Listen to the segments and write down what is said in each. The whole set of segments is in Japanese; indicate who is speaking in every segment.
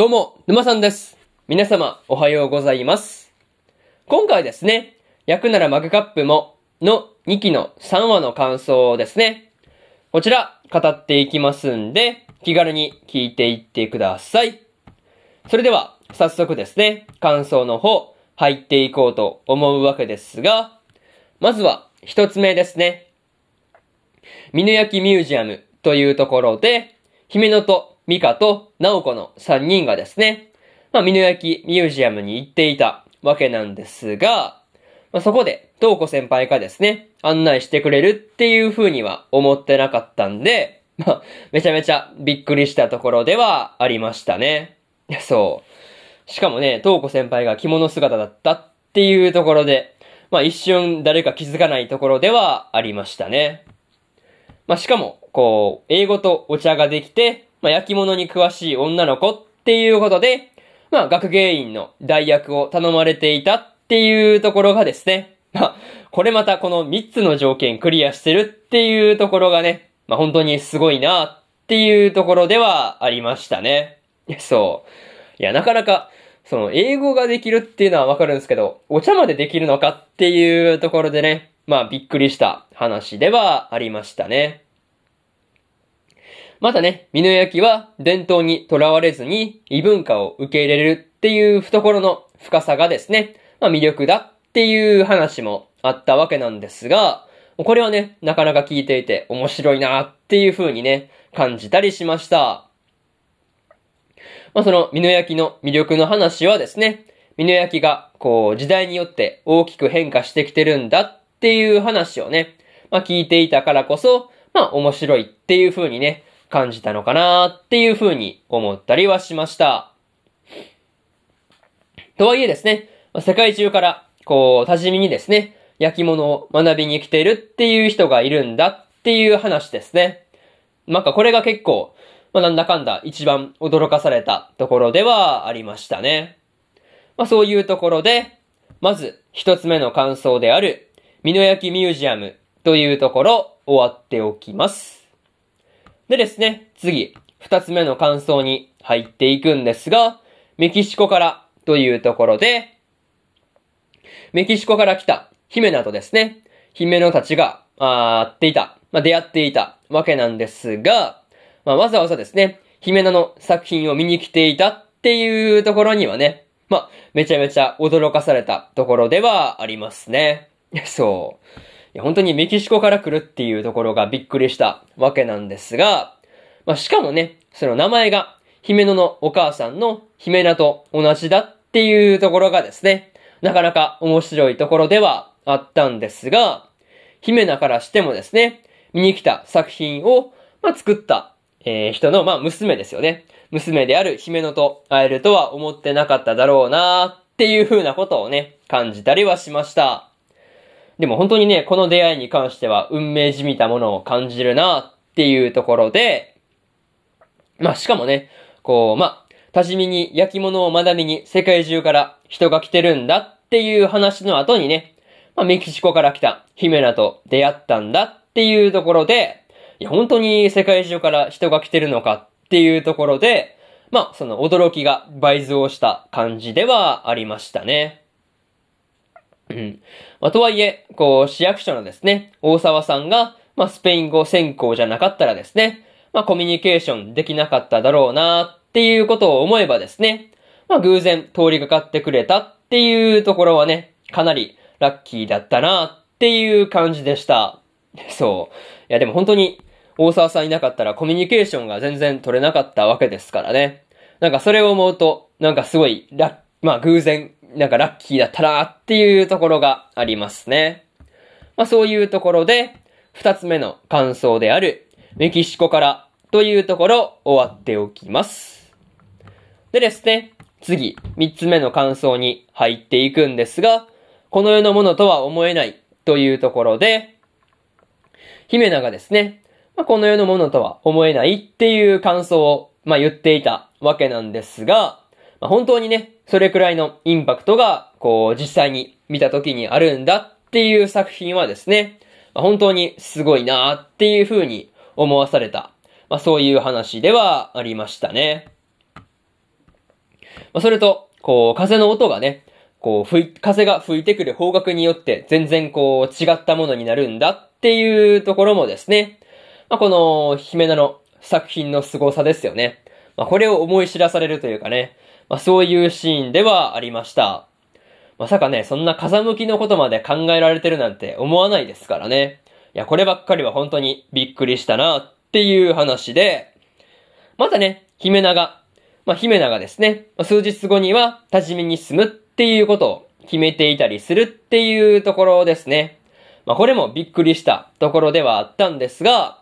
Speaker 1: どうも、沼さんです。皆様、おはようございます。今回ですね、焼くならマグカップもの2期の3話の感想をですね、こちら語っていきますんで、気軽に聞いていってください。それでは、早速ですね、感想の方、入っていこうと思うわけですが、まずは、一つ目ですね。美濃焼ミュージアムというところで、姫野と美香と直子の3人がですね、まあ、美濃焼ミュージアムに行っていたわけなんですが、まあ、そこで、東子先輩がですね、案内してくれるっていう風には思ってなかったんで、まあ、めちゃめちゃびっくりしたところではありましたね。そう。しかもね、東子先輩が着物姿だったっていうところで、まあ一瞬誰か気づかないところではありましたね。まあしかも、こう、英語とお茶ができて、まあ焼き物に詳しい女の子っていうことで、まあ学芸員の代役を頼まれていたっていうところがですね、まあ、これまたこの3つの条件クリアしてるっていうところがね、まあ本当にすごいなっていうところではありましたね。そう。いや、なかなか、その、英語ができるっていうのはわかるんですけど、お茶までできるのかっていうところでね、まあびっくりした話ではありましたね。またね、美濃焼は伝統にとらわれずに異文化を受け入れるっていう懐の深さがですね、まあ魅力だっていう話もあったわけなんですが、これはね、なかなか聞いていて面白いなっていう風にね、感じたりしました。まあその美濃焼の魅力の話はですね、美濃焼がこう時代によって大きく変化してきてるんだっていう話をね、まあ聞いていたからこそ、まあ面白いっていう風にね、感じたのかなっていう風に思ったりはしました。とはいえですね、世界中からこう多治見にですね、焼き物を学びに来ているっていう人がいるんだっていう話ですね。なんかこれが結構、まあ、なんだかんだ一番驚かされたところではありましたね。まあそういうところで、まず一つ目の感想である、美濃焼きミュージアムというところ終わっておきます。でですね、次、二つ目の感想に入っていくんですが、メキシコからというところで、メキシコから来た姫菜とですね、姫野たちが、あ会っていた、まあ、出会っていたわけなんですが、まあ、わざわざですね、姫菜の作品を見に来ていたっていうところにはね、まあ、めちゃめちゃ驚かされたところではありますね。そう。いや本当にメキシコから来るっていうところがびっくりしたわけなんですが、まあ、しかもね、その名前が、姫野のお母さんの姫菜と同じだっていうところがですね、なかなか面白いところではあったんですが、姫菜からしてもですね、見に来た作品を、まあ、作った、えー人の、まあ、娘ですよね。娘である姫野と会えるとは思ってなかっただろうなっていう風なことをね、感じたりはしました。でも本当にね、この出会いに関しては運命じみたものを感じるなっていうところで、まあしかもね、こう、まあ、多治見に焼き物を学びに世界中から人が来てるんだっていう話の後にね、まあメキシコから来た姫菜と出会ったんだっていうところで、いや本当に世界中から人が来てるのかっていうところで、まあその驚きが倍増した感じではありましたね。うん。まあ、とはいえ、こう、市役所のですね、大沢さんが、まあ、スペイン語専攻じゃなかったらですね、まあ、コミュニケーションできなかっただろうなっていうことを思えばですね、まあ、偶然通りかかってくれたっていうところはね、かなりラッキーだったなっていう感じでした。そう。いや、でも本当に、大沢さんいなかったらコミュニケーションが全然取れなかったわけですからね。なんかそれを思うと、なんかすごい、ラ、まあ偶然、なんかラッキーだったなっていうところがありますね。まあそういうところで、二つ目の感想である、メキシコからというところ終わっておきます。でですね、次、三つ目の感想に入っていくんですが、この世のものとは思えないというところで、姫菜がですね、まあ、この世のものとは思えないっていう感想を、まあ、言っていたわけなんですが、まあ、本当にね、それくらいのインパクトが、こう、実際に見た時にあるんだっていう作品はですね、まあ、本当にすごいなっていう風に思わされた、まあ、そういう話ではありましたね。まあ、それと、こう、風の音がね、こう、吹い、風が吹いてくる方角によって全然こう、違ったものになるんだっていうところもですね、まあ、この、姫菜の作品の凄さですよね。まあ、これを思い知らされるというかね、まあ、そういうシーンではありました。まさかね、そんな風向きのことまで考えられてるなんて思わないですからね。いや、こればっかりは本当にびっくりしたなっていう話で、またね、姫菜が、まあ、姫菜がですね、数日後には多治見に住むっていうことを決めていたりするっていうところですね。まあ、これもびっくりしたところではあったんですが、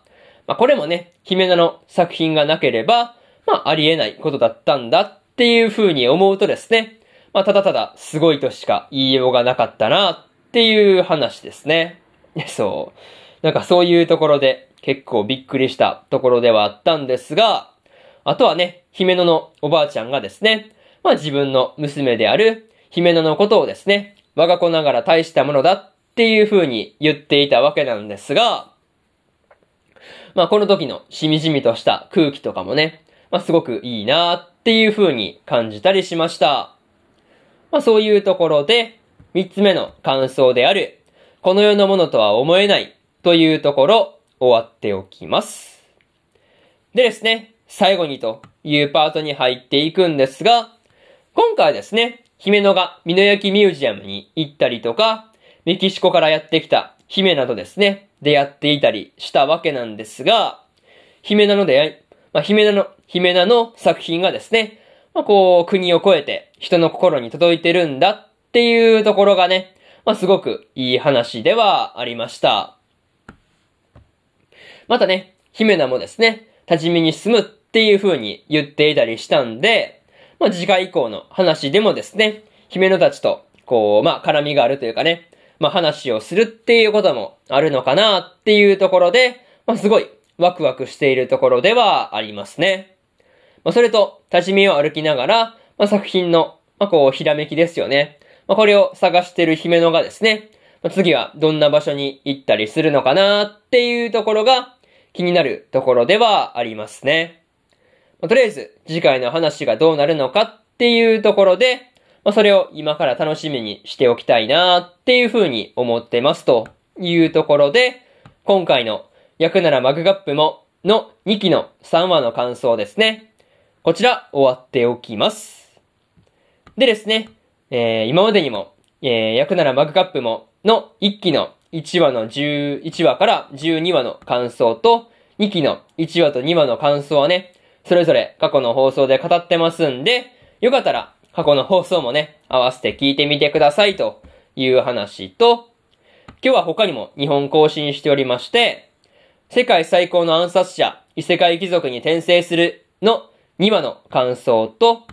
Speaker 1: まあ、これもね、姫菜の作品がなければ、まあ、ありえないことだったんだっっていう風に思うとですね、まあ、ただただすごいとしか言いようがなかったなっていう話ですね。そう。なんかそういうところで結構びっくりしたところではあったんですが、あとはね、姫野のおばあちゃんがですね、まあ自分の娘である姫野のことをですね、我が子ながら大したものだっていう風に言っていたわけなんですが、まあこの時のしみじみとした空気とかもね、まあすごくいいなっていう風に感じたりしました。まあそういうところで、三つ目の感想である、この世のものとは思えないというところ、終わっておきます。でですね、最後にというパートに入っていくんですが、今回はですね、姫野が美濃焼ミュージアムに行ったりとか、メキシコからやってきた姫などですね、出会っていたりしたわけなんですが、姫名の出会い、まあ、姫名の、姫名の作品がですね、まあ、こう、国を越えて人の心に届いてるんだっていうところがね、まあ、すごくいい話ではありました。またね、姫名もですね、立ち見に住むっていう風に言っていたりしたんで、まあ、次回以降の話でもですね、姫野たちと、こう、まあ、絡みがあるというかね、まあ、話をするっていうこともあるのかなっていうところで、まあ、すごいワクワクしているところではありますね。まあ、それと、立ち見を歩きながら、まあ、作品の、まあ、こう、ひらめきですよね。まあ、これを探している姫野がですね、まあ、次はどんな場所に行ったりするのかなっていうところが気になるところではありますね。まあ、とりあえず、次回の話がどうなるのかっていうところで、まあ、それを今から楽しみにしておきたいなっていうふうに思ってますというところで、今回の役ならマグカップもの2期の3話の感想ですね。こちら終わっておきます。でですね、えー、今までにも、えー、役ならマグカップもの1期の1話の11話から12話の感想と、2期の1話と2話の感想はね、それぞれ過去の放送で語ってますんで、よかったら過去の放送もね、合わせて聞いてみてくださいという話と、今日は他にも日本更新しておりまして、世界最高の暗殺者、異世界貴族に転生するの2話の感想と、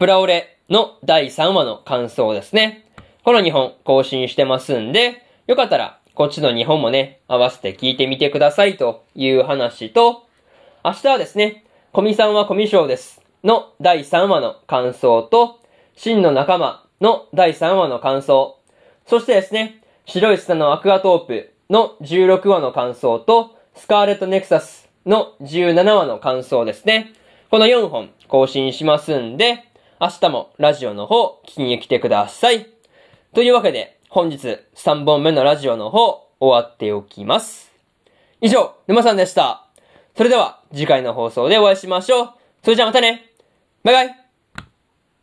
Speaker 1: プラオレの第3話の感想ですね。この2本更新してますんで、よかったらこっちの2本もね、合わせて聞いてみてくださいという話と、明日はですね、コミさんはコミショウです。の第3話の感想と、真の仲間の第3話の感想、そしてですね、白い砂のアクアトープの16話の感想と、スカーレットネクサスの17話の感想ですね。この4本更新しますんで、明日もラジオの方聞きに来てください。というわけで、本日3本目のラジオの方終わっておきます。以上、沼さんでした。それでは次回の放送でお会いしましょう。それじゃあまたねバイバイ